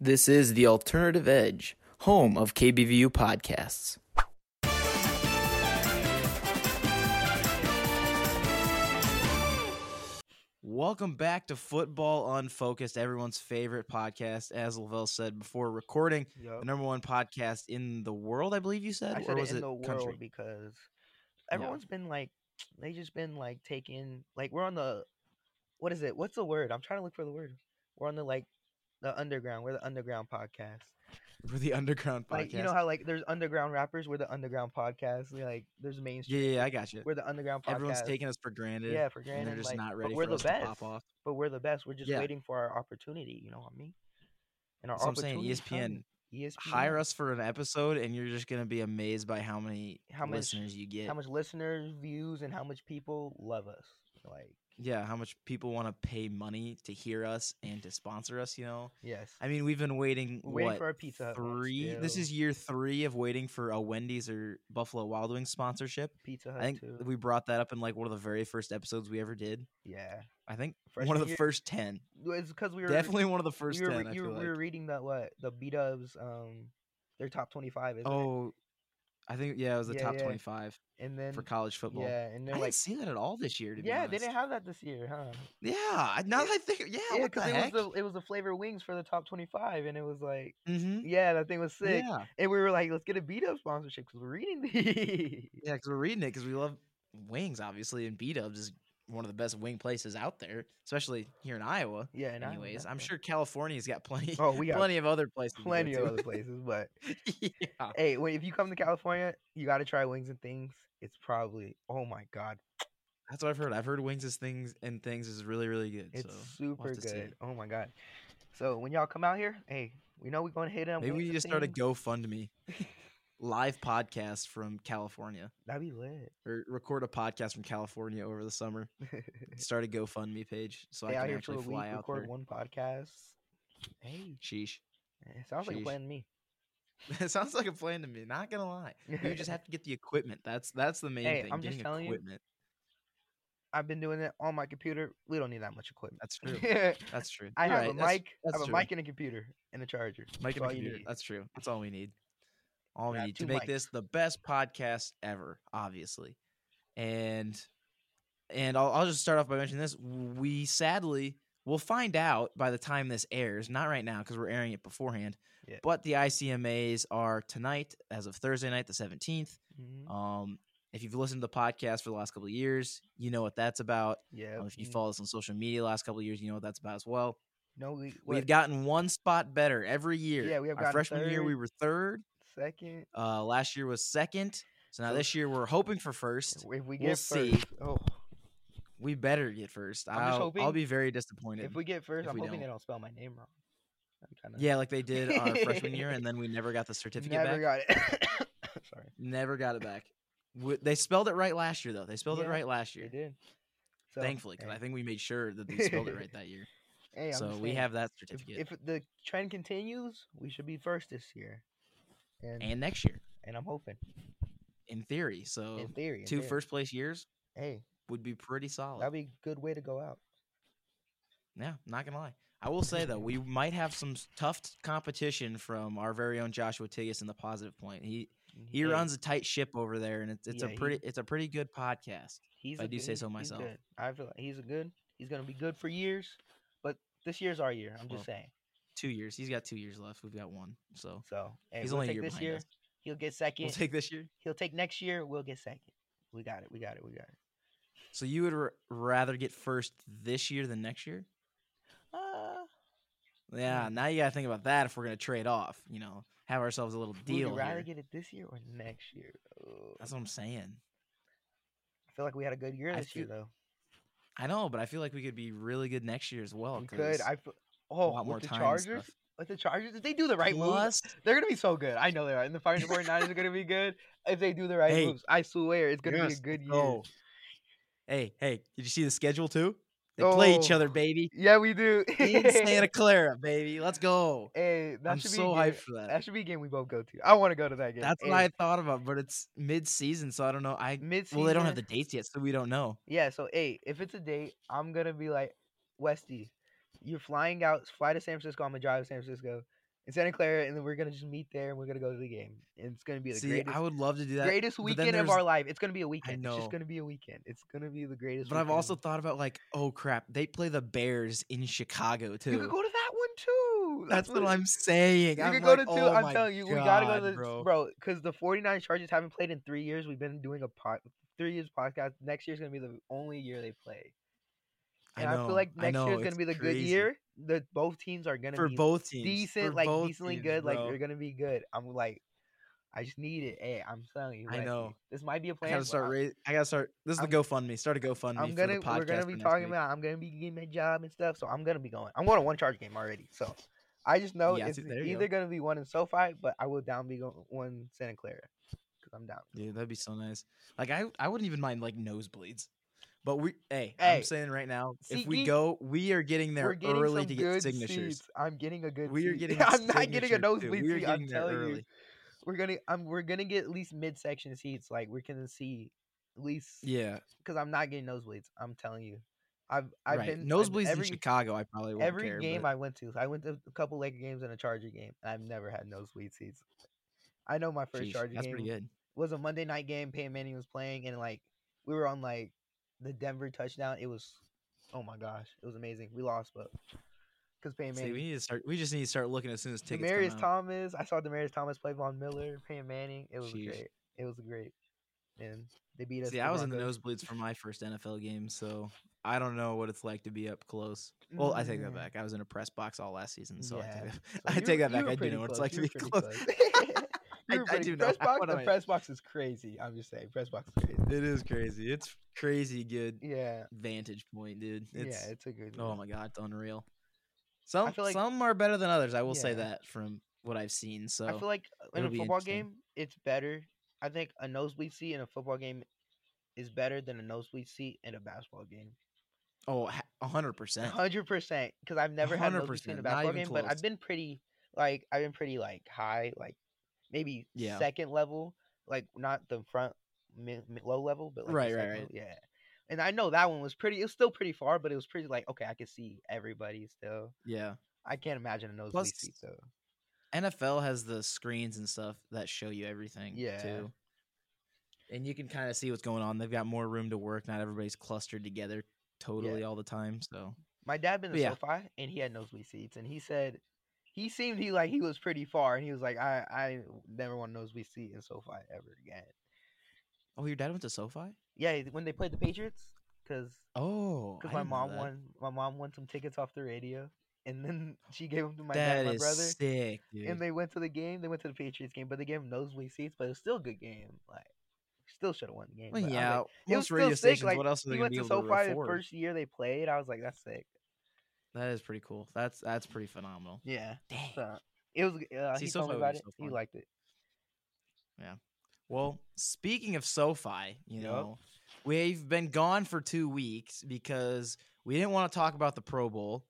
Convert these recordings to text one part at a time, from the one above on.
This is the Alternative Edge, home of KBVU podcasts. Welcome back to Football Unfocused, everyone's favorite podcast. As Lavelle said before recording, Yup. the number one podcast in the world, I believe you said, I or said was it in it the world country? because everyone's been like, they just been like taking like we're on the, what is it? What's the word? I'm trying to look for the word. We're on the like, the underground. We're the underground podcast. We're the underground podcast. Like you know how like there's underground rappers. We're the underground podcast. we, Like there's mainstream. yeah, yeah, I got you. We're the underground podcast. Everyone's taking us for granted. yeah for and granted. they're just like, not ready we're for the us best. to pop off. But we're the best. We're just Yeah. waiting for our opportunity. You know what I mean? And our what I'm saying. ESPN. ESPN. hire us for an episode, and you're just gonna be amazed by how many How much- listeners you get. How much listeners, views, and how much people love us. Like yeah, how much people want to pay money to hear us and to sponsor us. You know, yes. I mean, we've been waiting. Waiting what, for our Pizza three? This is year three of waiting for a Wendy's or Buffalo Wild Wings sponsorship. Pizza Hut I think too. we brought that up in like one of the very first episodes we ever did. yeah. I think one of the year- first ten. It's because we were Definitely one of the first we were, ten. You feel were, like. we were reading that what the B Dubs um their top twenty five is oh, I think yeah, it was the Yeah, top yeah. twenty-five and then for college football. yeah and I they're didn't like see that at all this year. To be yeah they didn't have that this year huh Yeah, I- now that I think, yeah, yeah what the because it heck? was the it was the flavor wings for the top twenty five and it was like mm-hmm. yeah that thing was sick Yeah, and we were like let's get a beat up sponsorship because we're reading these yeah, because we're reading it because we love wings, obviously, and B Dubs is one of the best wing places out there, especially here in Iowa. yeah and I- Anyways, I'm sure California's got plenty, oh we got plenty of other places, plenty of other places but yeah, hey if you come to California you got to try wings and things it's probably oh my god that's what I've heard. I've heard wings is things and things is really, really good. It's so super we'll to good. Oh my god. So when y'all come out here, hey, we know we're gonna hit them. Maybe we just start a GoFundMe live podcast from California, That'd be lit. or record a podcast from California over the summer. Start a GoFundMe page so Stay I can actually a week, fly out record there. one podcast. Hey, Sheesh. Eh, it sounds like a plan to me. It sounds like a plan to me. Not gonna lie, you just have to get the equipment. That's that's the main Hey, thing. I'm just getting telling you, equipment. I've been doing it on my computer. We don't need that much equipment. That's true. That's true. I have right. a that's- mic. I that's have a true. mic and a computer and a charger. Mic That's and a computer. That's true. That's all we need. All we need to make mics. this the best podcast ever, obviously. And and I'll, I'll just start off by mentioning this. We sadly will find out by the time this airs. Not right now because we're airing it beforehand. Yeah. But the ICMAs are tonight, as of Thursday night, the seventeenth. Mhm. Um, if you've listened to the podcast for the last couple of years, you know what that's about. Yeah. Um, if you mm, follow us on social media the last couple of years, you know what that's about as well. no, we We've gotten one spot better every year. Yeah, we have Our freshman year we were third. Second. Uh, last year was second. So now this year we're hoping for first. If we We'll get see. oh, We better get 1st I'm just I'll, I'll be very disappointed. if we get first, if I'm hoping they don't. don't spell my name wrong. Kinda- yeah, like they did our freshman year, and then we never got the certificate Never back. got it. Sorry. Never got it back. They spelled it right last year, though. They spelled it right last year. They did. So, thankfully, because hey, I think we made sure that they spelled it right that year. hey, so we have that If, certificate. if the trend continues, we should be first this year. And and, next year, And I'm hoping, in theory. So in theory, in two theory. first place years Hey, would be pretty solid. that'd be a good way to go out. Yeah, not gonna lie. I will say though, we might have some tough competition from our very own Joshua Tigas in the positive point. He mm-hmm. he Hey, runs a tight ship over there, and it's it's Yeah, a he- pretty it's a pretty good podcast. He's I do good, say so myself. good. I feel like he's a good. He's gonna be good for years, but this year's our year. I'm just Well, saying. Two years. He's got two years left. We've got one. So So hey, he's we'll only a year this behind year. us. He'll get 2nd We'll take this year. He'll take next year. We'll get second. We got it. We got it. We got it. So you would r- rather get first this year than next year? Uh, Yeah. Hmm. Now you gotta think about that if we're gonna trade off. You know, have ourselves a little would deal you rather here. get it this year or next year? That's what I'm saying. I feel like we had a good year I this year though. I know, but I feel like we could be really good next year as well. we could. I feel, oh lot more with the time Chargers. stuff. With the Chargers, if they do the right moves, they're gonna be so good. I know they are. And the 49ers are gonna be good if they do the right Hey, moves. I swear, it's gonna yes, be a good year. Hey, hey, did you see the schedule too? They play each Oh. other, baby. Yeah, we do. In Santa Clara, baby. Let's go. hey, that I'm should be so a hyped for that. That should be a game we both go to. I want to go to that game. That's what I thought about, but it's mid-season, so I don't know. I mid. well, they don't have the dates yet, so we don't know. Yeah, so hey, if it's a date, I'm gonna be like, Westy, you're flying out, fly to San Francisco. I'm gonna drive to San Francisco. in Santa Clara, and then we're gonna just meet there and we're gonna go to the game. And it's gonna be the See, greatest, I would love to do that. greatest weekend of our life. It's gonna be a weekend. It's know. just gonna be a weekend. It's gonna be the greatest. But I've also thought about like, oh crap, they play the Bears in Chicago too. you could go to that one too. That's what I'm saying. You I'm could go like, to two. oh I'm telling you, we gotta go to the bro. bro because the 49 Chargers haven't played in three years. We've been doing a pot three years podcast. Next year's gonna be the only year they play. I And I, know, feel like next know, is gonna be the good year. That both teams are gonna for be both teams. decent, for like decently teams, good. Like bro. they're gonna be good. I'm like, I just need it. Hey, I'm telling you. I like, know. this might be a I plan. gotta start. I- Ra- I gotta start. This is the GoFundMe. Start a GoFundMe. I'm gonna the podcast we're gonna be talking week. about I'm gonna be getting my job and stuff, so I'm gonna be going. I'm going to one charge game already. So I just know Yeah, it's see, there you either gonna be one in SoFi, but I will down be going one Santa Clara because I'm down. Yeah, that'd be so nice. Like I, I wouldn't even mind like nosebleeds. But we, hey, Hey, I'm saying right now, if we go, we are getting there getting early to get signatures. seats. I'm getting a good. We are seat. getting. I'm not getting a nosebleed seat. I'm telling you. We're gonna I'm we're gonna get at least midsection seats. Like we're gonna see at least Yeah, because I'm not getting nosebleeds. I'm telling you. I've I've right. been Nosebleeds every, in Chicago. I probably won't every care, game but I went to. I went to a couple Laker games and a Charger game. And I've never had nosebleed seats. I know my first sheesh, Charger that's game pretty good. was a Monday night game. Peyton Manning was playing, and like we were on like the Denver touchdown. It was oh my gosh, it was amazing. We lost, but because Peyton See, Manning. we need to start. We just need to start looking as soon as tickets Demaryius come out. Thomas. I saw Demaryius Thomas play Von Miller, Peyton Manning. It was great. It was great. And they beat us. See, I was in the nosebleeds for my first NFL game, so I don't know what it's like to be up close. Well, I take that Mm. back. I was in a press box all last season, so I take that, So I take that back. I do know what it's like to be were close. pretty I- I pretty- do know. Press box. The press box is crazy. I'm just saying, press box is crazy. It is crazy. It's crazy good Yeah, vantage point, dude. It's, yeah, it's a good. oh one. my god, it's unreal. Some like- some are better than others. I will say that from what I've seen. So I feel like in a football game, it's better. I think a nosebleed seat in a football game is better than a nosebleed seat in a basketball game. oh, a hundred percent. Hundred percent. Because I've never had a nosebleed seat in a basketball even game, but. I've been pretty like I've been pretty like high, like maybe Yeah. second level, like not the front mi- mi- low level, but like Right, right, right. Yeah. And I know that one was pretty. It was still pretty far, but it was pretty like okay, I could see everybody still. Yeah. I can't imagine a nosebleed seat though. NFL has the screens and stuff that show you everything. Yeah. Too. And you can kind of see what's going on. They've got more room to work. Not everybody's clustered together totally all the time. So My dad been to yeah. SoFi and he had nosebleed seats, and he said he seemed he like he was pretty far, and he was like, I I never want a nosebleed seat in SoFi ever again. Oh, your dad went to SoFi? Yeah, when they played the Patriots, because Oh, because my mom won my mom won some tickets off the radio, and then she gave them to my That dad, and my is brother, sick, dude. and they went to the game. They went to the Patriots game, but they gave them nosebleed seats, but it was still a good game. Like, still should have won the game. well, but I was yeah, like, it was most still radio sick, stations. like, what else are they he gonna went be to able to the first year they played. I was like, that's sick. That is pretty cool. That's that's pretty phenomenal. Yeah. Dang. So it was. Uh, See, he told me about it. so He liked it. Yeah. Well, speaking of SoFi, you Yup. know, we've been gone for two weeks because we didn't want to talk about the Pro Bowl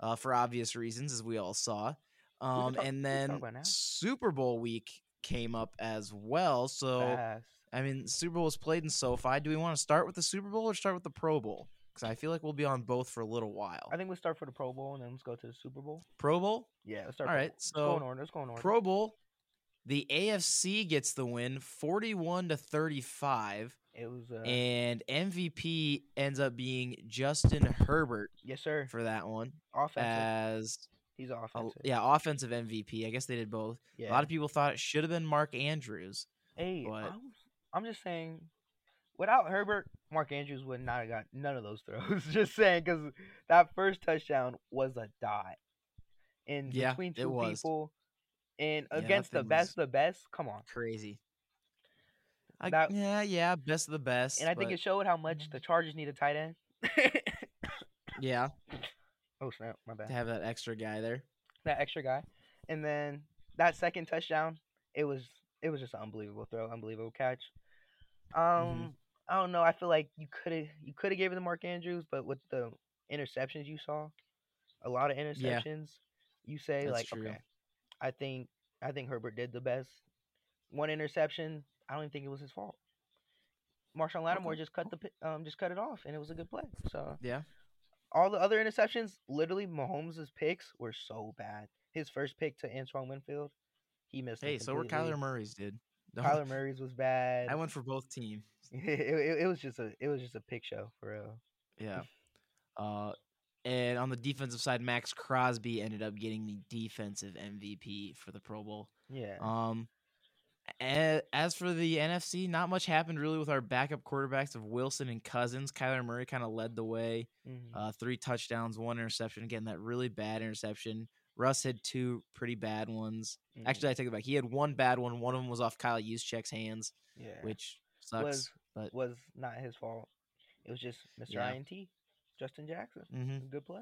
uh, for obvious reasons, as we all saw. Um, talk- and we can talk then about it now. Super Bowl week came up as well. So, Fast. I mean, Super Bowl was played in SoFi. Do we want to start with the Super Bowl or start with the Pro Bowl? Because I feel like we'll be on both for a little while. I think we'll start for the Pro Bowl and then let's go to the Super Bowl. Pro Bowl? Yeah, let's start. All right, let's go in so order. Let's go in order. Pro Bowl. The AFC gets the win, forty-one to thirty-five. it was. Uh, and MVP ends up being Justin Herbert yes, sir. for that one Offensive. as He's a- offensive. yeah offensive MVP. I guess they did both. yeah. A lot of people thought it should have been Mark Andrews. Hey, but- I'm, I'm just saying. Without Herbert, Mark Andrews would not have got none of those throws. just saying, because that first touchdown was a dot, and Yeah, between two people, and Yeah, against the best, the best. Come on. Crazy. I, That- yeah, yeah, best of the best. And I think it showed how much the Chargers need a tight end. yeah oh snap! My bad. to have that extra guy there. that extra guy. And then that second touchdown, it was it was just an unbelievable throw, unbelievable catch. Um, Mm-hmm. I don't know. I feel like you could have you could have given it to Mark Andrews, but with the interceptions you saw, a lot of interceptions, you say That's like, true. okay, I think I think Herbert did the best. One interception, I don't even think it was his fault. Marshon Lattimore Okay, just cut the um just cut it off, and it was a good play. So Yeah, all the other interceptions, literally Mahomes' picks were so bad. his first pick to Antoine Winfield, he missed. Hey, so were Kyler Murray's, dude. No, Kyler Murray's was bad. I went for both teams. it, it, it was just a it was just a pick show for real. Yeah. Uh, and on the defensive side, Maxx Crosby ended up getting the defensive MVP for the Pro Bowl. Yeah. Um, as for the NFC, not much happened really with our backup quarterbacks of Wilson and Cousins. Kyler Murray kind of led the way. Mhm. Uh, three touchdowns, one interception. Again, that really bad interception. Russ had two pretty bad ones. Mhm. Actually, I take it back. He had one bad one. One of them was off Kyle Juszczyk's hands, yeah. which sucks. was but was not his fault. It was just Mr. Yeah. INT, J.C. Jackson. hmm Good play.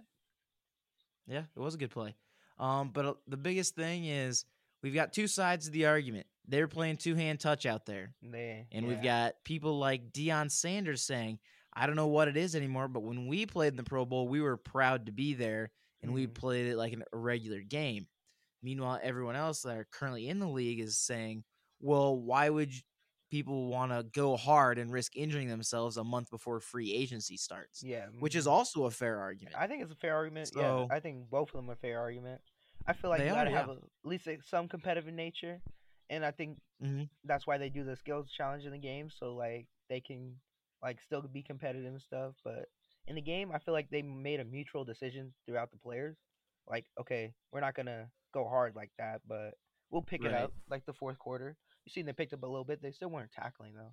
Yeah, it was a good play. Um, but uh, the biggest thing is we've got two sides of the argument. They're playing two hand touch out there, They, and we've got people like Deion Sanders saying, "I don't know what it is anymore, but when we played in the Pro Bowl, we were proud to be there, and we Mhm. played it like an, a regular game." Meanwhile, everyone else that are currently in the league is saying, "Well, why would people want to go hard and risk injuring themselves a month before free agency starts?" yeah, Which is mhm. also a fair argument. I think it's a fair argument. So- yeah, I think both of them are fair argument. I feel like They you gotta yeah. have a, at least some competitive nature, and I think Mhm. that's why they do the skills challenge in the game, so like they can like still be competitive and stuff. But in the game, I feel like they made a mutual decision throughout the players. Like, okay, we're not gonna go hard like that, but we'll pick it up like the fourth quarter. You seen they picked up a little bit. They still weren't tackling though.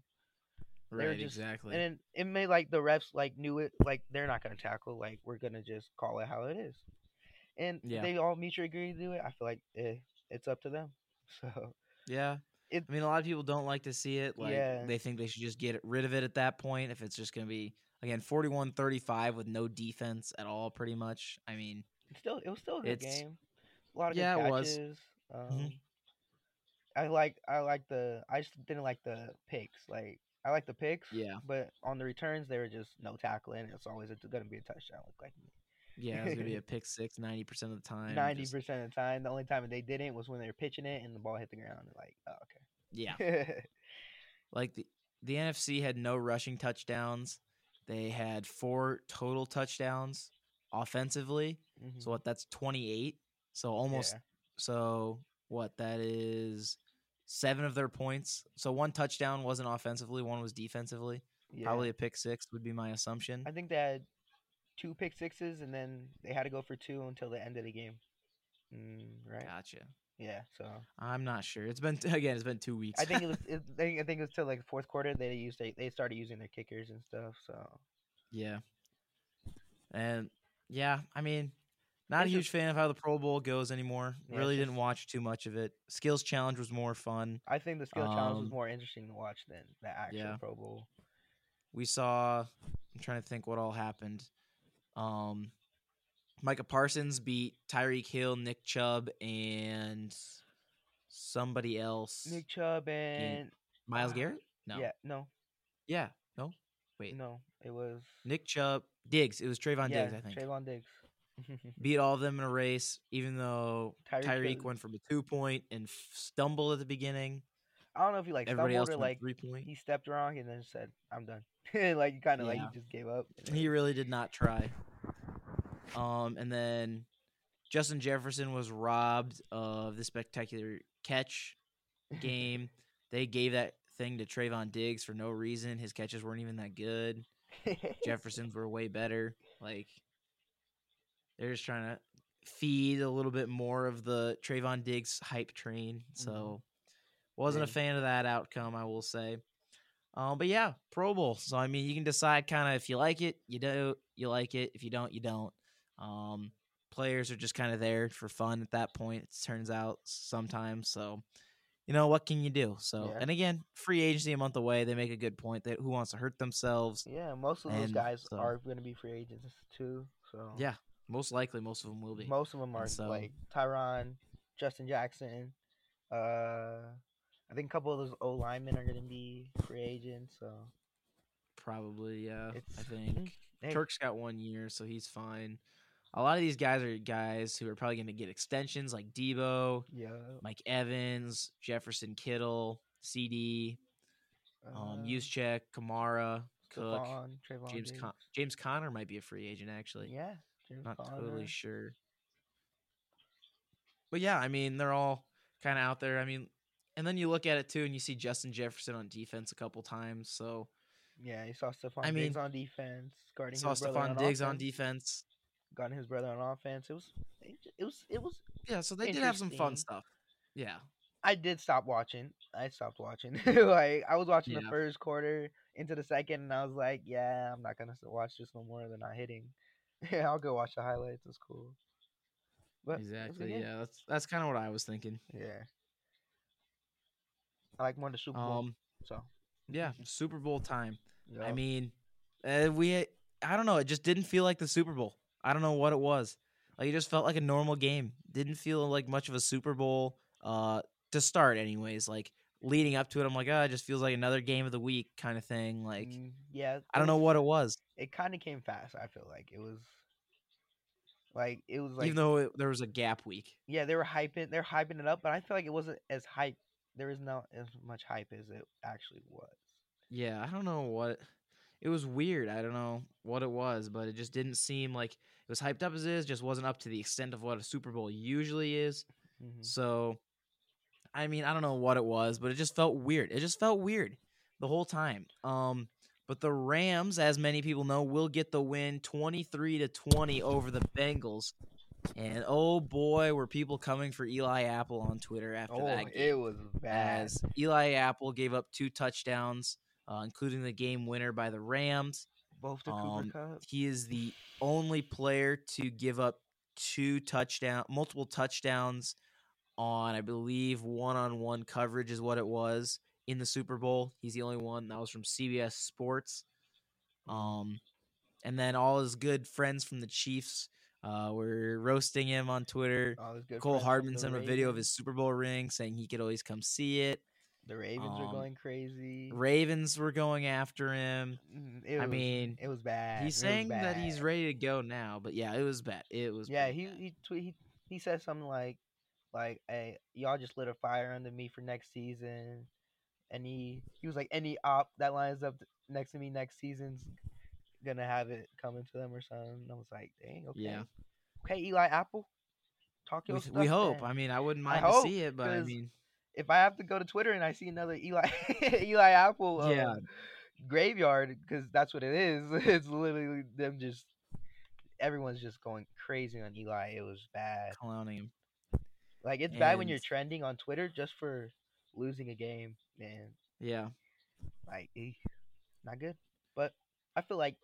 they Right, just- exactly. And it made like the refs like knew it like they're not gonna tackle, like we're gonna just call it how it is. And Yeah. they all mutually agree to do it. I feel like eh, it's up to them. So Yeah. It- I mean, a lot of people don't like to see it. Like, Yeah. they think they should just get rid of it at that point if it's just going to be, again, 41 35 with no defense at all, pretty much. I mean, it's still it was still a good game. A lot of Yeah, good it was. catches. Um, Mhm. I like I like the I just didn't like the picks. Like I like the picks. Yeah. But on the returns they were just no tackling. It's always gonna be a touchdown. Look like yeah, it was going to be a pick six 90% of the time. ninety percent of the time. The only time they didn't was when they were pitching it and the ball hit the ground. Like oh okay. Yeah. Like, the, the NFC had no rushing touchdowns. They had four total touchdowns offensively. Mhm. So, what? That's 28. So, almost Yeah. So what that is seven of their points. So one touchdown wasn't offensively, one was defensively. Yeah. Probably a pick six would be my assumption. I think they had two pick sixes and then they had to go for two until the end of the game. Mm, right. Gotcha. Yeah. So I'm not sure. It's been again. It's been two weeks. I think it was. It, I think it was till like fourth quarter they used they, they started using their kickers and stuff. So yeah. And yeah, I mean, not It's a huge fan of how the Pro Bowl goes anymore. Yeah, really didn't watch too much of it. Skills challenge was more fun. I think the skill challenge was Um, more interesting to watch than the actual yeah. Pro Bowl. we saw I'm trying to think what all happened. Um Micah Parsons beat Tyreek Hill, Nick Chubb, and somebody else. Nick Chubb and Myles ah, Garrett? No. Yeah. No. Yeah. No. Wait. No. It was Nick Chubb, Diggs. It was Trevon yeah, Diggs, I think. Trevon Diggs. Beat all of them in a race, even though Tyreek Tyreek went from a two point and f- stumbled at the beginning. I don't know if he like Everybody stumbled else or like three point. he stepped wrong and then said, "I'm done." like kind of like Yeah. he just gave up. He really did not try. Um, and then Justin Jefferson was robbed of the spectacular catch game. they gave that thing to Trevon Diggs for no reason. His catches weren't even that good. Jefferson's were way better. Like they're just trying to feed a little bit more of the Trevon Diggs hype train. So wasn't a fan of that outcome, I will say. Um, but yeah, Pro Bowl. So I mean, you can decide kind of if you like it, you do, you like it. If you don't, you don't. Um, players are just kind of there for fun at that point. It turns out sometimes. So you know what can you do? So Yeah. and again, free agency a month away. They make a good point that who wants to hurt themselves? yeah, most of those guys so- are going to be free agents too. So Yeah, most likely, most of them will be. most of them are so- like Tyron, J.C. Jackson. Uh, I think a couple of those O linemen are going to be free agents. So Probably, yeah. It's- I think hey, Turk's got one year, so he's fine. A lot of these guys are guys who are probably going to get extensions, like Deebo, yeah, Mike Evans, Jefferson Kittle, CD, um, uh, Juszczyk, Kamara, Cook, Trayvon James. Con- James Conner might be a free agent actually. Yeah, James Not Conner. totally sure. but yeah, I mean they're all kind of out there. I mean, and then you look at it too, and you see Justin Jefferson on defense a couple times. So Yeah, you saw Stefon I Diggs on defense, guarding saw his brother Stefon on Diggs on defense. guarding his brother on offense. It was, it was, it was. Yeah, so they did have some fun stuff. Yeah, I did stop watching. I stopped watching. like I was watching the first quarter into the second, and I was like, "Yeah, I'm not gonna watch this no more. They're not hitting. Yeah, I'll go watch the highlights. It's cool." But it was a good exactly. Yeah, that's that's kind of what I was thinking. yeah. I like more the Super Bowl. Um, so yeah, Super Bowl time. I mean, uh, we I don't know, it just didn't feel like the Super Bowl. I don't know what it was. Like it just felt like a normal game. Didn't feel like much of a Super Bowl uh to start anyways. Like leading up to it, I'm like, oh, it just feels like another game of the week kind of thing. Like Mm, yeah, I don't know what it was. It kind of came fast. I feel like it was. Like it was like even though it, there was a gap week. yeah they were hyping they're hyping it up but I feel like it wasn't as hype there is not as much hype as it actually was. Yeah, I don't know what it was weird. I don't know what it was, but it just didn't seem like it was hyped up as it is, just wasn't up to the extent of what a Super Bowl usually is. Mhm. So, I mean, I don't know what it was, but it just felt weird. It just felt weird the whole time. Um, but the Rams, as many people know, will get the win 23 to 20 over the Bengals. And oh boy, were people coming for Eli Apple on Twitter after Oh, that game. it was bad. As Eli Apple gave up two touchdowns, uh, including the game winner by the Rams. Both the um, Cooper Kupp. He is the only player to give up two touchdown, multiple touchdowns on, I believe, one-on-one coverage is what it was in the Super Bowl. He's the only one that was from CBS Sports. Um, and then all his good friends from the Chiefs uh, were roasting him on Twitter. Good Cole Hardman sent him a video of his Super Bowl ring, saying he could always come see it. The Ravens were um, going crazy. Ravens were going after him. Mm, It I mean, it was bad. He's was saying that he's ready to go now, but yeah, it was bad. It was Yeah, he bad. he tweet he he said something like like hey y'all just lit a fire under me for next season, and he he was like any op that lines up next to me next season's gonna have it coming to them or something. And I was like, dang, okay, Yeah. okay, Eli Apple, talk your We, stuff. we hope. I mean, I wouldn't I mind to hope, see it, but I mean, if I have to go to Twitter and I see another Eli Eli Apple uh, Yeah. graveyard because that's what it is. It's literally them just everyone's just going crazy on Eli. It was bad. clowning him. Like it's bad when you're trending on Twitter just for losing a game, man. Yeah, Like eh, not good. But I feel like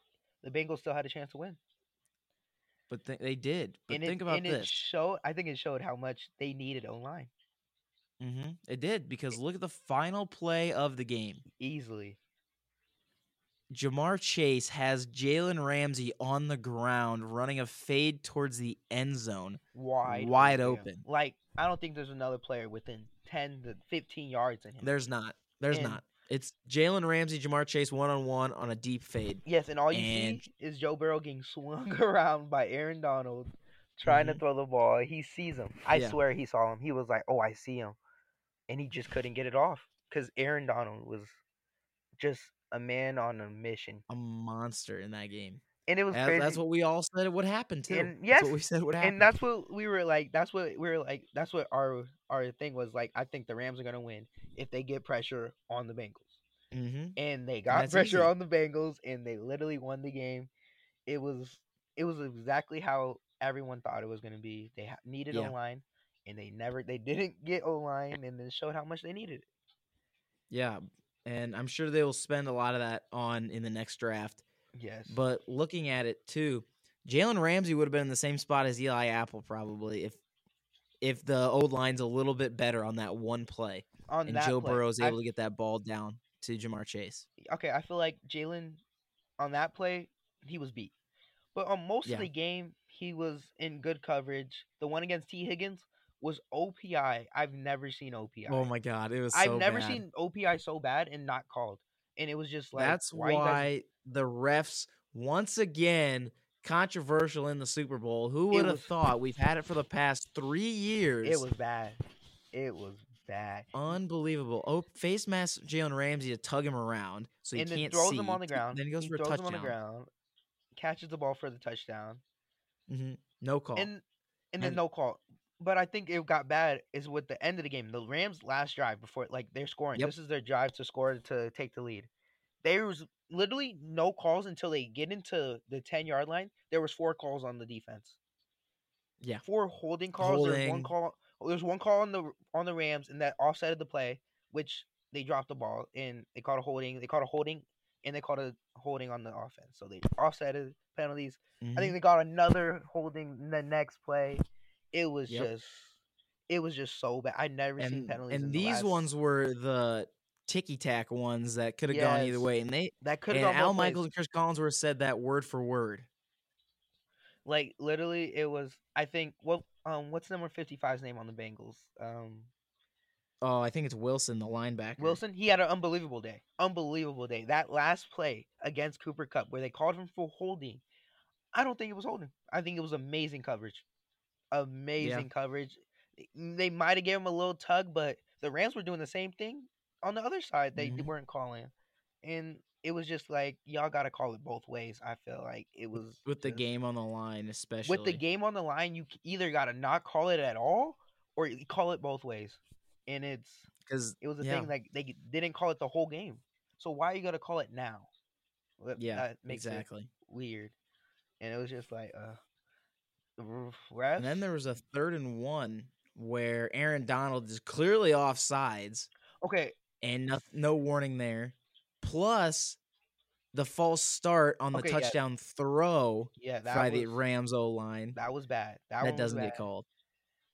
the Bengals still had a chance to win. but th- they did. But and think it, about and it this. showed I think it showed how much they needed online. hmm It did because look at the final play of the game. Easily. Ja'Marr Chase has Jalen Ramsey on the ground running a fade towards the end zone. Wide Wide open. Like I don't think there's another player within ten to fifteen yards in him. There's not. There's And- not. It's Jalen Ramsey, Ja'Marr Chase one on one on a deep fade. Yes, and all you And- see is Joe Burrow getting swung around by Aaron Donald trying to Mhm. throw the ball. He sees him. I Yeah. swear he saw him. He was like, "Oh, I see him," and he just couldn't get it off because Aaron Donald was just a man on a mission, A monster in that game. and it was As- crazy. that's what we all said it would happen too. And that's yes, what we said would happen. and that's what we were like. That's what we were like. That's what our our thing was like. I think the Rams are gonna win if they get pressure on the Bengals. hmm and they got that's pressure easy. on the Bengals, and they literally won the game. It was it was exactly how everyone thought it was going to be. They needed Yeah. O line, and they never they didn't get O line, and then showed how much they needed it. Yeah, and I'm sure they will spend a lot of that on in the next draft. Yes, But looking at it too, Jalen Ramsey would have been in the same spot as Eli Apple probably if if the old line's a little bit better on that one play on and Joe play, Burrow's I able to get that ball down to Ja'Marr Chase. okay, I feel like Jalen on that play he was beat, but on most Yeah. of the game he was in good coverage. The one against T Higgins was OPI. I've never seen OPI. Oh my god, it was. I've so never bad. seen OPI so bad and not called, and it was just like That's why, why, guys the refs once again controversial in the Super Bowl. Who would have thought? We've had it for the past three years. It was bad. It was bad. unbelievable. Oh, face mask Jalen Ramsey to tug him around so he and can't throws see. him on the ground. Then he goes for a touchdown. him on the ground, catches the ball for the touchdown, Mm-hmm. No call. and and then And- no call. but I think it got bad is with the end of the game. The Rams' last drive before like they're scoring. Yep. This is their drive to score to take the lead. There was literally no calls until they get into the ten yard line. There was four calls on the defense. Yeah. Four holding calls. There's one call. There's one call on the on the Rams and that offset of the play, which they dropped the ball and they called a holding. They called a holding and they called a holding on the offense. So they offsetted penalties. I Mhm. think they got another holding in the next play. It was Yep. just, it was just so bad. I never seen and penalties. in and the these last- ones were the ticky tack ones that could have gone either way, and they that could have gone Al both ways. Michaels and Chris Collinsworth said that word for word. Like literally, it was. I think what um what's number 55's name on the Bengals? Um Oh, I think it's Wilson, the linebacker. Wilson. He had an unbelievable day. Unbelievable day. That last play against Cooper Kupp where they called him for holding. I don't think it was holding. I think it was amazing coverage. Amazing coverage. They might have given him a little tug, but the Rams were doing the same thing on the other side. They Mhm. weren't calling, and it was just like y'all got to call it both ways. I feel like it was with the just- game on the line, especially with the game on the line. You either got to not call it at all, or call it both ways, and it's because it was a Yeah. thing like they didn't call it the whole game. So why are you gonna call it now? That- yeah, that makes exactly. it weird. And it was just like, uh, ref-. And then there was a third and one where Aaron Donald is clearly offsides okay, and no, no warning there. Plus the false start on the Okay, yeah. touchdown throw yeah, by was the Rams O line. that was bad. That, That, doesn't get bad.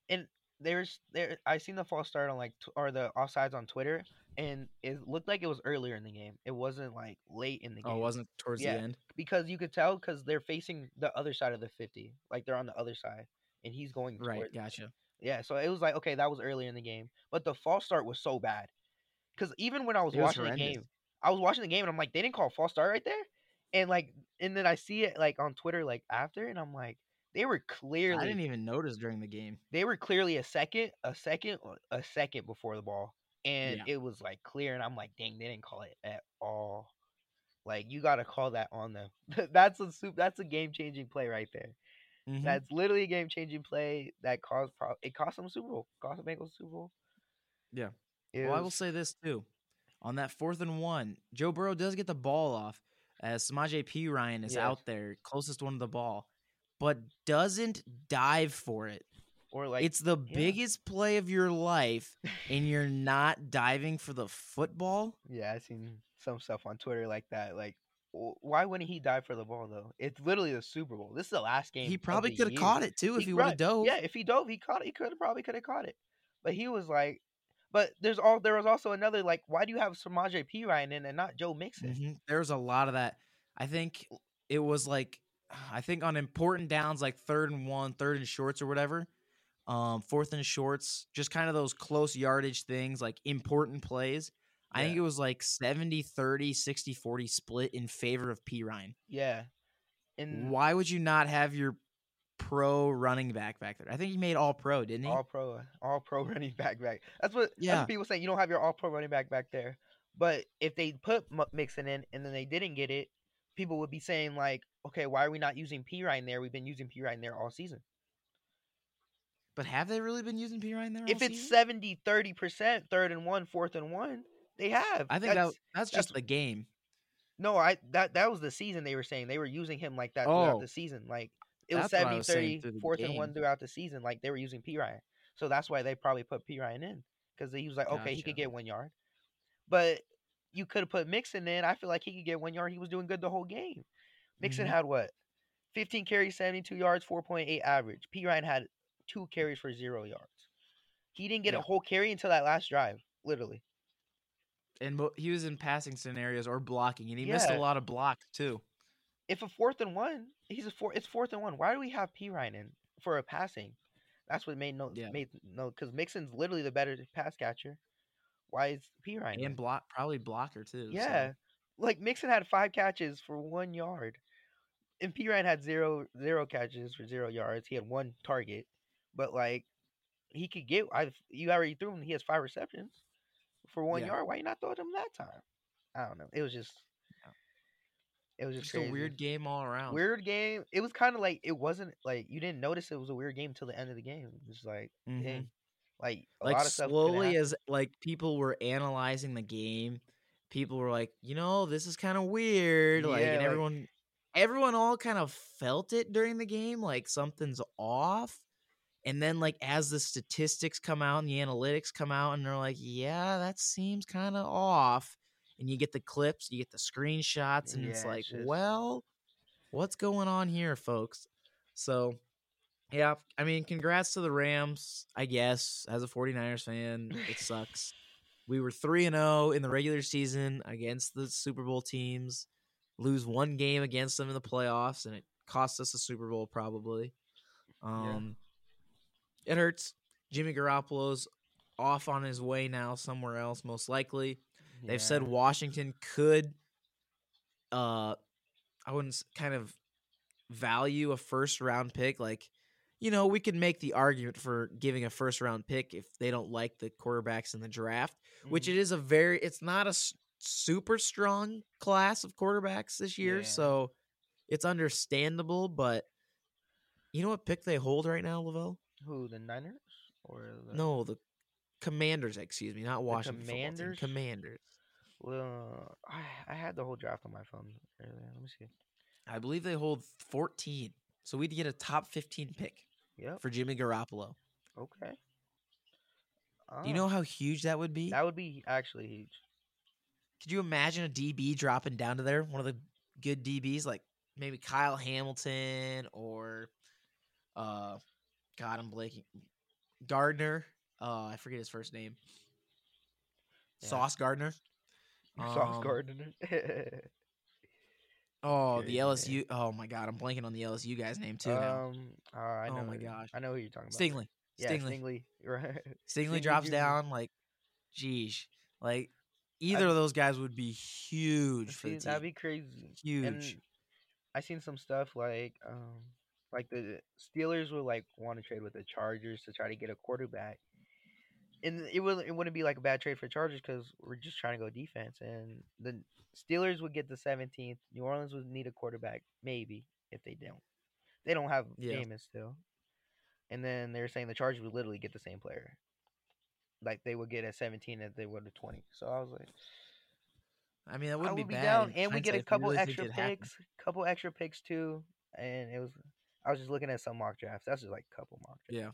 And There's there, I seen the false start on like t- or the offsides on Twitter, and it looked like it was earlier in the game. It wasn't like late in the game. Oh, it wasn't towards Yeah. the end. because you could tell because they're facing the other side of the fifty, like they're on the other side, and he's going Right, gotcha. Yeah, so it was like okay, that was earlier in the game, but the false start was so bad. Because even when I was was watching the game, I was watching the game and I'm like, they didn't call a false start right there, and like, and then I see it like on Twitter like after, and I'm like, they were clearly. I didn't even notice during the game. they were clearly a second, a second, a second before the ball, and Yeah. it was like clear, and I'm like, dang, they didn't call it at all. Like you got to call that on them. that's a soup. That's a game changing play right there. Mhm. That's literally a game changing play that caused pro- it cost them a Super Bowl. Cost the Bengals a Super Bowl. Yeah. It Well, I will say this too. On that fourth and one, Joe Burrow does get the ball off as Samaje Perine is Yes. out there, closest one to the ball, but doesn't dive for it. or like it's the yeah. biggest play of your life, and you're not diving for the football. yeah, I've seen some stuff on Twitter like that. Like, why wouldn't he dive for the ball though? It's literally the Super Bowl. This is the last game. He probably could have caught it too if he would have dove. Yeah, if he dove, he caught it. He could have probably could have caught it. But he was like, but there's all there was also another like, why do you have Samaje Perine in and not Joe Mixon? Mhm. There's a lot of that. I think it was like, I think on important downs like third and one, third and shorts or whatever, um, fourth and shorts, just kind of those close yardage things, like important plays. I think it was like 70 30, 60 40 split in favor of Perine. Yeah, and Why would you not have your pro running back back there? I think he made all pro, didn't he? all pro, all pro running back back. That's what that's Yeah. people say. You don't have your all pro running back back there. But if they put Mixon in and then they didn't get it, people would be saying like, okay, why are we not using Perine there? We've been using Perine there all season. but have they really been using Perine there? if it's season? 70 30 percent, third and one, fourth and one, they have. I think That's- that that's that's- just the game. No, I that that was the season they were saying they were using him like that throughout Oh. the season. Like it was That's what I 70 was saying 30 through the fourth and one throughout the season. Like they were using Perine. So that's why they probably put Perine in because he was like, okay, he could get one yard. But you could have put Mixon in. I feel like he could get one yard. He was doing good the whole game. Mixon Mhm. had what? 15 carries, 72 yards, 4.8 average. Perine had two carries for zero yards. He didn't get Yeah. a whole carry until that last drive, literally. and he was in passing scenarios or blocking, and he missed a lot of blocks too. If a fourth and one, he's a four. It's fourth and one. Why do we have Perine in for a passing? That's what made no Yeah. made no because Mixon's literally the better pass catcher. Why is Perine? in? and block probably blocker too. so- yeah, like Mixon had five catches for one yard, and Perine had zero zero catches for zero yards. He had one target, but like he could get. I you already threw him. He has five receptions for one Yeah. yard. Why you not throw him that time? I don't know. It was just. It was just, Just a weird game all around. weird game. It was kind of like it wasn't like you didn't notice it was a weird game till the end of the game. It's like, Mhm. dang, like a like lot of slowly as like people were analyzing the game, people were like, you know, this is kind of weird. Like, Yeah, and like- everyone, everyone all kind of felt it during the game, like something's off. And then, like, as the statistics come out and the analytics come out, and they're like, yeah, that seems kind of off. And you get the clips, you get the screenshots, and it's like, it's just- well, what's going on here, folks? So, yeah, I mean, congrats to the Rams, I guess. As a 49ers fan, it sucks. we were 3 and 0 in the regular season against the Super Bowl teams. Lose one game against them in the playoffs and it cost us a Super Bowl probably. Um it hurts. Jimmy Garoppolo's off on his way now somewhere else most likely. They've said Washington could uh I wouldn't kind of value a first round pick like you know, we could make the argument for giving a first round pick if they don't like the quarterbacks in the draft, which Mhm. it is a very it's not a s- super strong class of quarterbacks this year, Yeah. so it's understandable, but you know what pick they hold right now, Lavelle? who the Niners or the, No, the Commanders, excuse me, not Washington. Commanders? Commanders. Well, I I had the whole draft on my phone earlier. Let me see. I believe they hold 14. So we'd get a top 15 pick Yep. for Jimmy Garoppolo. Okay. Do you Ah, know how huge that would be? that would be actually huge. Could you imagine a DB dropping down to there? One of the good DBs, like maybe Kyle Hamilton or, uh, God, I'm blanking. Gardner. Uh, I forget his first name. Yeah. Sauce Gardner. Sauce Um, Gardner. Oh, the LSU. Oh my God, I'm blanking on the LSU guy's name too um. uh, I Oh my who- gosh. I know who you're talking about. Stingley. Yeah, Stingley. Stingley. Right. Stingley Stingley drops Jr. down. Like, geez, like either I- of those guys would be huge for See, the that'd be crazy. Huge. And I seen some stuff like um like the Steelers would like want to trade with the Chargers to try to get a quarterback. And it would it wouldn't be like a bad trade for Chargers because we're just trying to go defense. And the Steelers would get the 17th. New Orleans would need a quarterback maybe if they don't. They don't have Yeah. Jameis still. And then they're saying the Chargers would literally get the same player. Like they would get a 17 if they would a 20. So I was like, I mean, that wouldn't would be be bad. down, and we get a couple really extra picks, couple extra picks too. And it was, I was just looking at some mock drafts. That's just like a couple mock drafts. Yeah,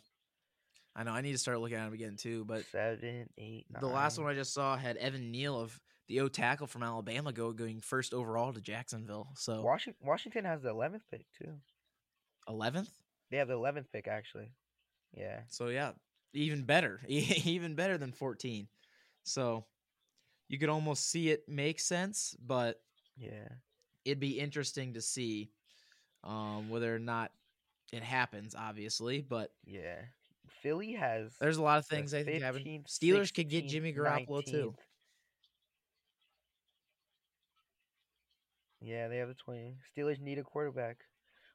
I know. I need to start looking at them again too. But seven, eight, nine. the last one I just saw had Evan Neal of the O tackle from Alabama go going first overall to Jacksonville. So Washington, Washington has the eleventh pick too. eleventh. They have the eleventh pick actually. Yeah, So yeah, even better, even better than fourteen. So you could almost see it make sense, but yeah. it'd be interesting to see um, whether or not it happens. Obviously, but Yeah. Philly has there's a lot of things I think happen. 15th, Steelers could get Jimmy Garoppolo too. Yeah, they have the twenty. Steelers need a quarterback,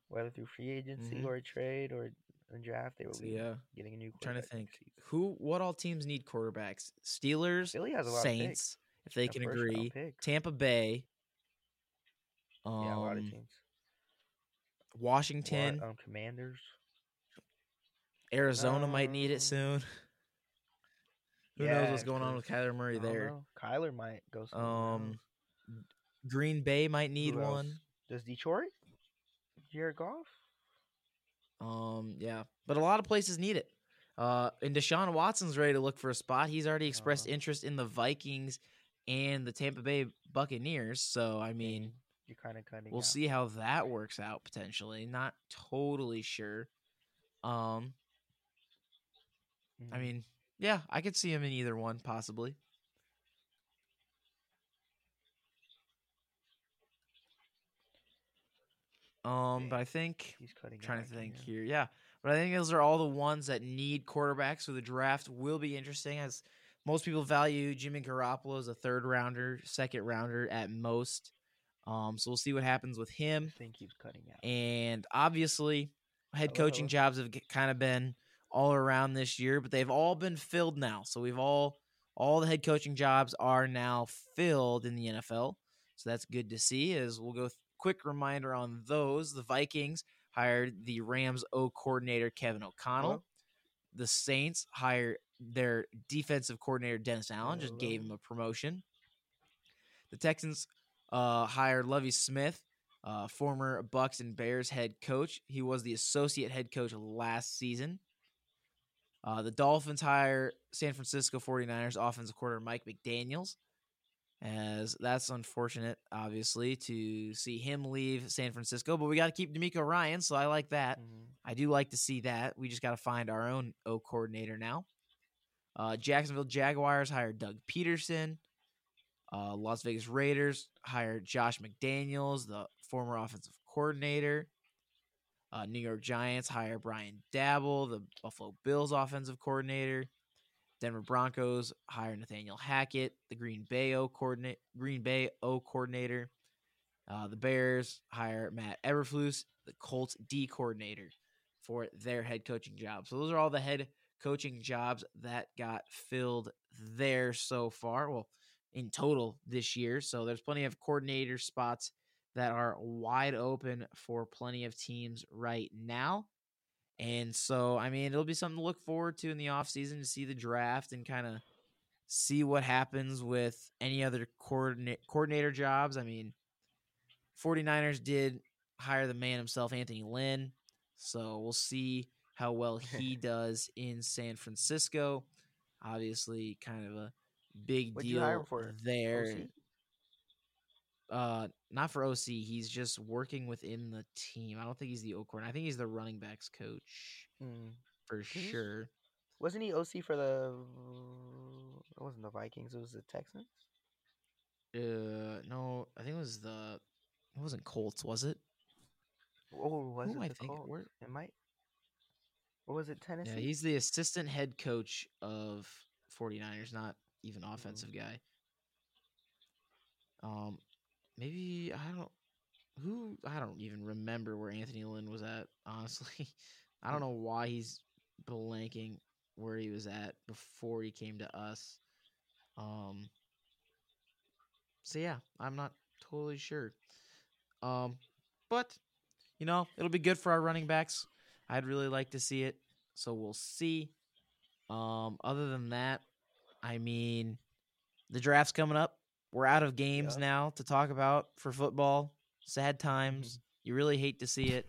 whether through free agency Mhm. or a trade or a draft. They will So, be yeah, getting a new. Trying to think who, what all teams need quarterbacks? Steelers, Philly has a lot of Saints, if they a can agree. Tampa Bay, um, yeah, a lot of teams. Wa- Washington, um, Commanders. Arizona might need it Um, soon. Who knows what's going on with Kyler Murray there? know. Kyler might go. somewhere Um. Green Bay might need one. Does Detroit? Jared Goff. Um, yeah, but a lot of places need it. Uh, and Deshaun Watson's ready to look for a spot. He's already expressed Uh-huh. interest in the Vikings and the Tampa Bay Buccaneers. So I mean, You're kind of cutting. we'll out. see how that works out potentially. Not totally sure. Um, I Mhm. mean, yeah, I could see him in either one possibly. Um, but I think he's cutting. out trying to think here. Yeah. But I think those are all the ones that need quarterbacks. So the draft will be interesting as most people value Jimmy Garoppolo as a third rounder, second rounder at most. Um, so we'll see what happens with him. This thing keeps cutting out. And obviously, head Hello, coaching hello. jobs have kind of been all around this year, but they've all been filled now. So we've all all the head coaching jobs are now filled in the NFL. So that's good to see. As we'll go th- quick reminder on those: the Vikings hired the Rams O coordinator Kevin O'Connell. Hello? The Saints hired their defensive coordinator Dennis Allen, just gave him a promotion. The Texans uh, hired Lovie Smith, uh, former Bucks and Bears head coach. He was the associate head coach last season. Uh, the Dolphins hire San Francisco 49ers offensive coordinator Mike McDaniels. As that's unfortunate, obviously, to see him leave San Francisco, but we got to keep DeMeco Ryan, so I like that. Mhm. I do like to see that. We just got to find our own O coordinator now. Uh, Jacksonville Jaguars hired Doug Pederson. Uh, Las Vegas Raiders hired Josh McDaniels, the former offensive coordinator. Uh, New York Giants hire Brian Daboll, the Buffalo Bills offensive coordinator. Denver Broncos hire Nathaniel Hackett, the Green Bay O coordinate Green Bay O coordinator. Uh, the Bears hire Matt Eberflus, the Colts D coordinator, for their head coaching job. So those are all the head coaching jobs that got filled there so far. Well, in total this year. So there's plenty of coordinator spots that are wide open for plenty of teams right now. And so, I mean, it'll be something to look forward to in the offseason to see the draft and kind of see what happens with any other coordinate, coordinator jobs. I mean, 49ers did hire the man himself, Anthony Lynn. So we'll see how well he does in San Francisco. Obviously, kind of a big What'd deal there. Uh, not for OC. He's just working within the team. I don't think he's the O coordinator. I think he's the running backs coach Mm. for He's- sure. Wasn't he OC for the? It wasn't the Vikings. It was the Texans. Uh, no, I think it was the. It wasn't Colts, was it? Oh, was Who am it I the? Colts? It might. Or was it Tennessee? Yeah, he's the assistant head coach of 49ers, not even Mm-hmm. offensive guy. Um, maybe I don't. Who I don't even remember where Anthony Lynn was at. Honestly, I don't know why he's blanking where he was at before he came to us. Um. So yeah, I'm not totally sure. Um, but you know, it'll be good for our running backs. I'd really like to see it. So we'll see. Um, other than that, I mean, the draft's coming up. We're out of games Yeah. now to talk about for football. Sad times. You really hate to see it.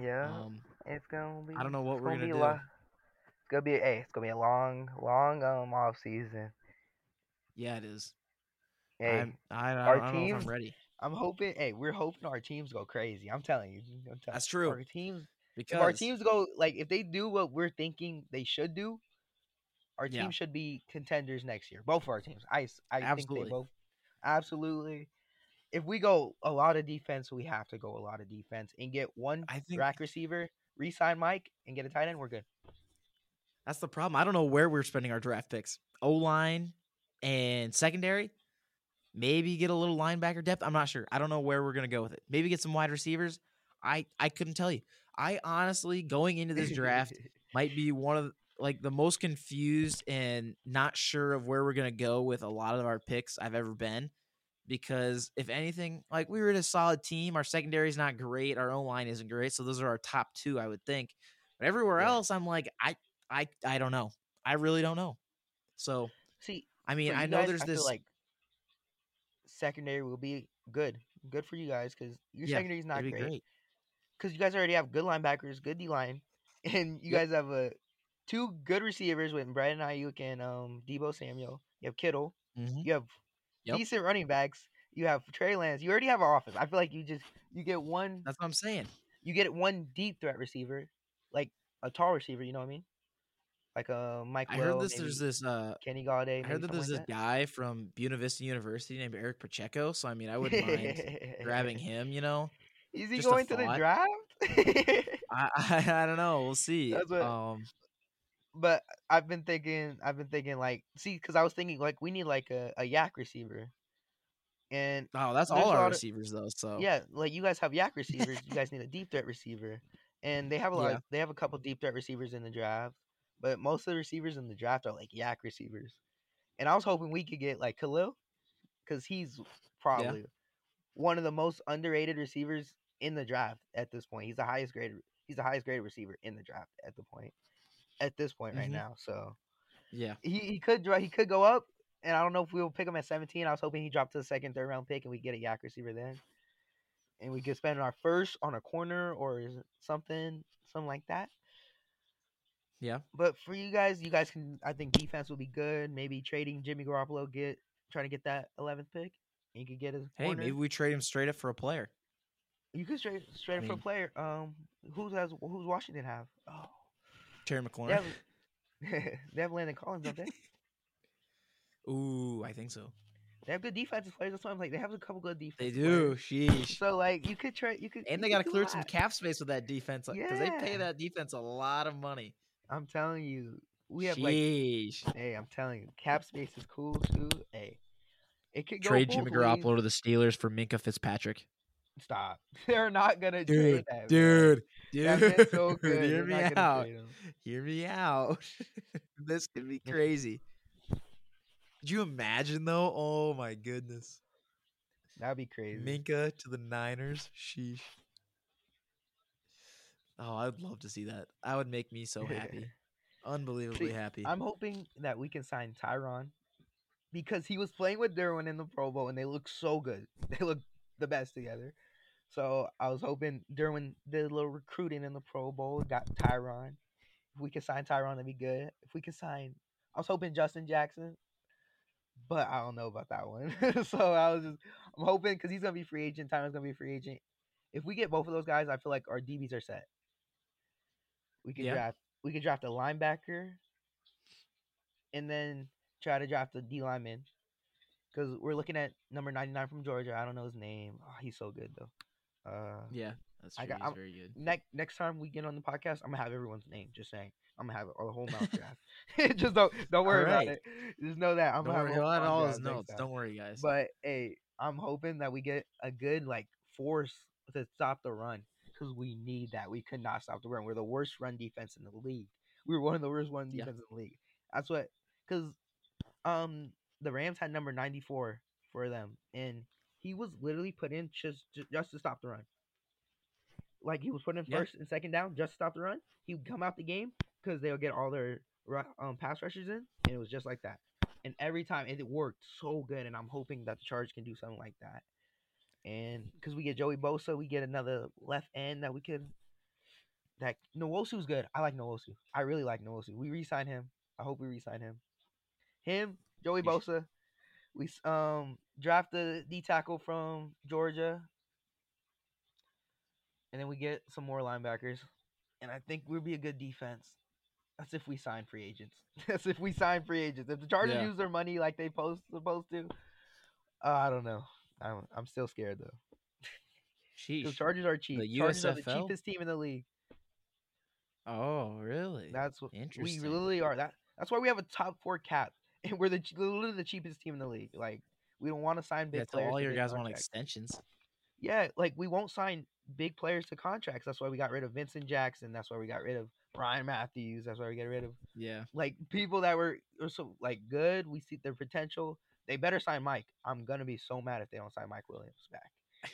yeah, Um, it's gonna be. I don't know what we're gonna gonna be do. a lot- It's gonna be. Hey, it's gonna be a long, long um off season. yeah, it is. Hey, I'm, I, I, our don't- I don't know if teams- I'm ready I'm hoping. Hey, we're hoping our teams go crazy. I'm telling you. I'm telling That's true. Our teams. because If our teams go like if they do what we're thinking they should do, our Yeah. team should be contenders next year. Both of our teams. I, think Absolutely. they both. Absolutely. If we go a lot of defense, we have to go a lot of defense and get one I think rack receiver, re-sign Mike, and get a tight end. We're good. That's the problem. I don't know where we're spending our draft picks. O line and secondary. Maybe get a little linebacker depth. I'm not sure. I don't know where we're gonna go with it. Maybe get some wide receivers. I I couldn't tell you. I honestly going into this draft might be one of the- like the most confused and not sure of where we're gonna go with a lot of our picks I've ever been. Because if anything, like we were in a solid team, our secondary is not great, our own line isn't great, so those are our top two, I would think. But everywhere Yeah. else, I'm like, I, I, I don't know. I really don't know. So See, I mean, I know guys, there's I this. like secondary will be good, good for you guys because your yeah, secondary is not great. great. because you guys already have good linebackers, good D line, and you Yep. guys have a two good receivers with Brandon Aiyuk and um Deebo Samuel. You have Kittle. Mhm. You have Yep. decent running backs. You have Trey Lance. You already have our offense. I feel like you just you get one That's what I'm saying. you get one deep threat receiver, like a tall receiver. You know what I mean? Like a Mike. I Will, heard this. maybe There's this. Uh, Kenny Golladay. I heard that there's this something guy from Buena Vista University named Eric Pacheco. So I mean, I wouldn't mind grabbing him. You know, Is he just going to the draft? I, I I don't know. We'll see. That's what- um, but I've been thinking, I've been thinking like, see, because I was thinking like we need like a, a YAC receiver, and oh, that's all our lot of- receivers though. So yeah, like you guys have YAC receivers, you guys need a deep threat receiver, and they have a lot. Yeah. Of, they have a couple deep threat receivers in the draft, but most of the receivers in the draft are like YAC receivers, and I was hoping we could get like Khalil, because he's probably one of the most underrated receivers in the draft at this point. He's the highest grade. He's the highest graded receiver in the draft at the point. At this point right Mhm. now, so Yeah. he, he could he could go up, and I don't know if we'll pick him at 17. I was hoping he dropped to the second, third round pick, and we get a YAC receiver then, and we could spend our first on a corner or something, something like that. Yeah. But for you guys, you guys can. I think defense will be good. Maybe trading Jimmy Garoppolo, get trying to get that 11th pick. And you could get his Hey, corner. maybe we trade him straight up for a player. you could straight straight up for a player. Um, who's has who's Washington have? Oh, Terry they have, they have Landon Collins, don't they? Ooh, I think so. They have good defensive players. That's why I'm like they have a couple good defenses. They defense. do. Sheesh. So like you could try. You could. And they got to clear some cap space with that defense because they pay that defense a lot of money. I'm telling you, we have like. Hey, I'm telling you, cap space is cool too. Hey, it could go Trade Jimmy. Garoppolo to the Steelers for Minkah Fitzpatrick. Stop. They're not gonna trade Dude, that. bro. dude, That dude. so good. Hear me out. Hear me out. this could be crazy. Could you imagine though? Oh my goodness. That'd be crazy. Minkah to the Niners. Sheesh. Oh, I'd love to see that. That would make me so happy. Unbelievably happy. I'm hoping that we can sign Tyrann because he was playing with Derwin in the Pro Bowl and they look so good. They look the best together. So I was hoping Derwin did a little recruiting in the Pro Bowl, got Tyrann. If we could sign Tyrann, that'd be good. If we could sign, I was hoping Justin Jackson, but I don't know about that one. so I was just, I'm hoping because he's gonna be free agent. Tyrann's gonna be free agent. If we get both of those guys, I feel like our DBs are set. We could Yeah. draft. We could draft a linebacker, and then try to draft a D lineman. Because we're looking at number 99 from Georgia. I don't know his name. Oh, he's so good though. Uh, yeah, that's I got- He's I'm- very good. next next time we get on the podcast, I'm gonna have everyone's name. Just saying, I'm gonna have it, or the whole mouth draft. Just don't don't worry about it. Just know that I'm Don't gonna worry, have a he'll whole add mock all draft his notes. Don't worry, guys. But hey, I'm hoping that we get a good like force to stop the run because we need that. We could not stop the run. We're the worst run defense in the league. We were one of the worst run Yeah. defense in the league. That's what because um the Rams had number 94 for them, and he was literally put in just just to stop the run. Like he was put in Yeah. first and second down just to stop the run. He would come out the game because they would get all their um, pass rushers in, and it was just like that. And every time it worked so good, and I'm hoping that the Charge can do something like that. And because we get Joey Bosa, we get another left end that we could. That Nwosu's good. I like Nwosu. I really like Nwosu. We re-sign him. I hope we re-sign him. Him, Joey Bosa. We um draft the D tackle from Georgia, and then we get some more linebackers, and I think we'll be a good defense. That's if we sign free agents. That's if we sign free agents. If the Chargers Yeah. use their money like they post supposed to, uh, I don't know. I'm I'm still scared though. Sheesh. The Chargers are cheap. The Chargers are the USFL? cheapest team in the league. Oh, really? That's what we really are. That that's why we have a top four cap, and we're the literally the cheapest team in the league. Like we don't want to sign big yeah, so players. all to your guys want extensions. Yeah, like we won't sign big players to contracts. That's why we got rid of Vincent Jackson. That's why we got rid of Brian Matthews. That's why we got rid of Yeah. like people that were, were so like good. We see their potential. They better sign Mike. I'm gonna be so mad if they don't sign Mike Williams back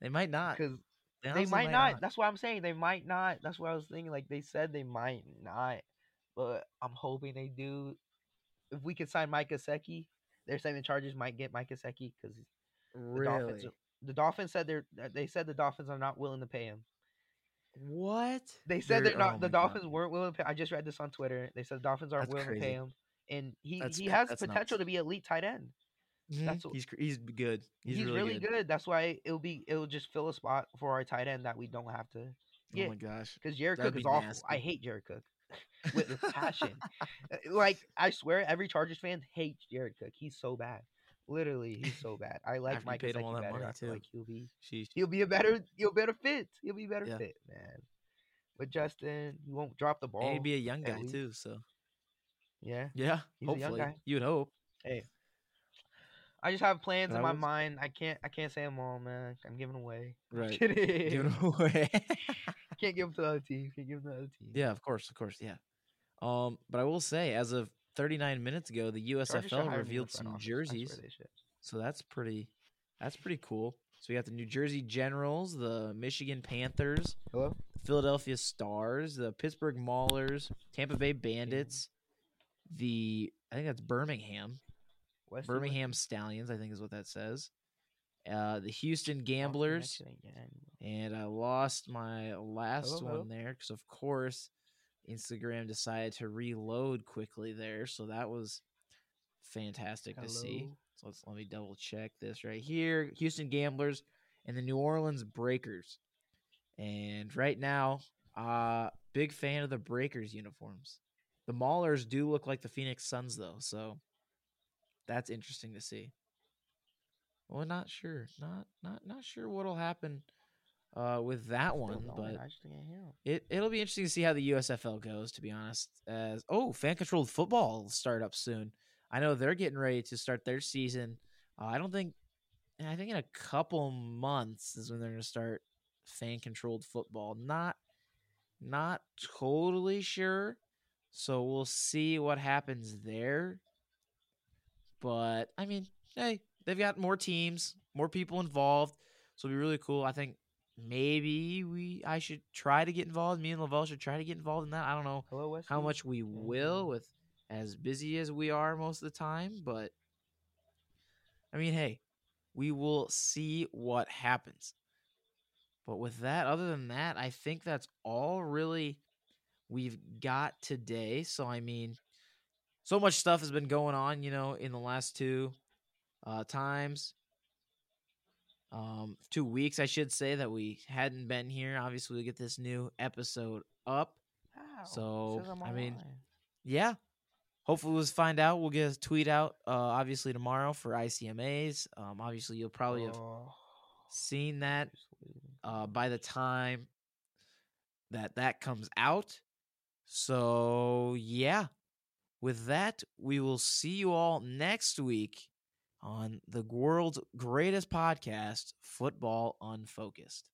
They might not. because they honestly might not. That's what I'm saying. They might not. That's what I was thinking. Like they said they might not, but I'm hoping they do. If we could sign Mike Gesicki, they're saying the Chargers might get Mike Gesicki because the Dolphins. Really? The Dolphins said they're. They said the Dolphins are not willing to pay him. What? They said they're, not. oh the my God. Dolphins weren't willing to pay. I just read this on Twitter. They said the Dolphins aren't That's willing to pay him, and he That's he has potential nuts. to be elite tight end. Mhm. That's wh- he's he's good. He's, He's, really, really good. good. That's why it'll be it'll just fill a spot for our tight end that we don't have to Oh my gosh. Because Jared That'd Cook is awful. I hate Jared Cook with a passion. Uh, like I swear, every Chargers fan hates Jared Cook. He's so bad. Literally, he's so bad. I like Mike paid him all that better. money, too. like he'll be Sheesh. he'll be a better he'll better fit. He'll be a better Yeah. fit, man. With Justin, he won't drop the ball. And he'd be a young guy least. too. So Yeah. yeah, He's hopefully guy. you would hope. I just have plans But in my was- mind. I can't I can't say them all, man. I'm giving away. Right. Kidding. Give it away. Can't give them to the other teams. Can't give them to the other teams. yeah, of course, of course, yeah. Um, but I will say, as of 39 minutes ago, the Chargers should hire USFL me in the revealed some office. Jerseys, so that's pretty, that's pretty cool. So we got the New Jersey Generals, the Michigan Panthers, Hello. Philadelphia Stars, the Pittsburgh Maulers, Tampa Bay Bandits, the I think that's Birmingham, West Birmingham Stallions, I think is what that says. Uh, the Houston Gamblers, and I lost my last Hello, one hello? there because, of course, Instagram decided to reload quickly there. So that was fantastic to see. So let's let me double check this right here. Houston Gamblers and the New Orleans Breakers. And right now, uh big fan of the Breakers uniforms. The Maulers do look like the Phoenix Suns though, so that's interesting to see. Well, not sure. Not not not sure what'll happen uh with that one, but I just can't hear 'em. it it'll be interesting to see how the USFL goes. To be honest, as oh, fan controlled football will start up soon. I know they're getting ready to start their season. Uh, I don't think. I think in a couple months is when they're going to start fan controlled football. Not not totally sure. So we'll see what happens there. But I mean, hey, they've got more teams, more people involved. So it'll be really cool. I think maybe we I should try to get involved. Me and Lavelle should try to get involved in that. I don't know Hello, how much we will with as busy as we are most of the time, but I mean, hey, we will see what happens. But with that, other than that, I think that's all really we've got today. So I mean, so much stuff has been going on, you know, in the last two uh times. Um two weeks I should say that we hadn't been here. Obviously we get this new episode up. It So, I'm mean. Yeah. Hopefully we'll find out. We'll get a tweet out uh obviously tomorrow for ICMAs. Um obviously you'll probably have Oh, seen that uh by the time that that comes out. So, yeah. With that, we will see you all next week on the world's greatest podcast, Football Unfocused.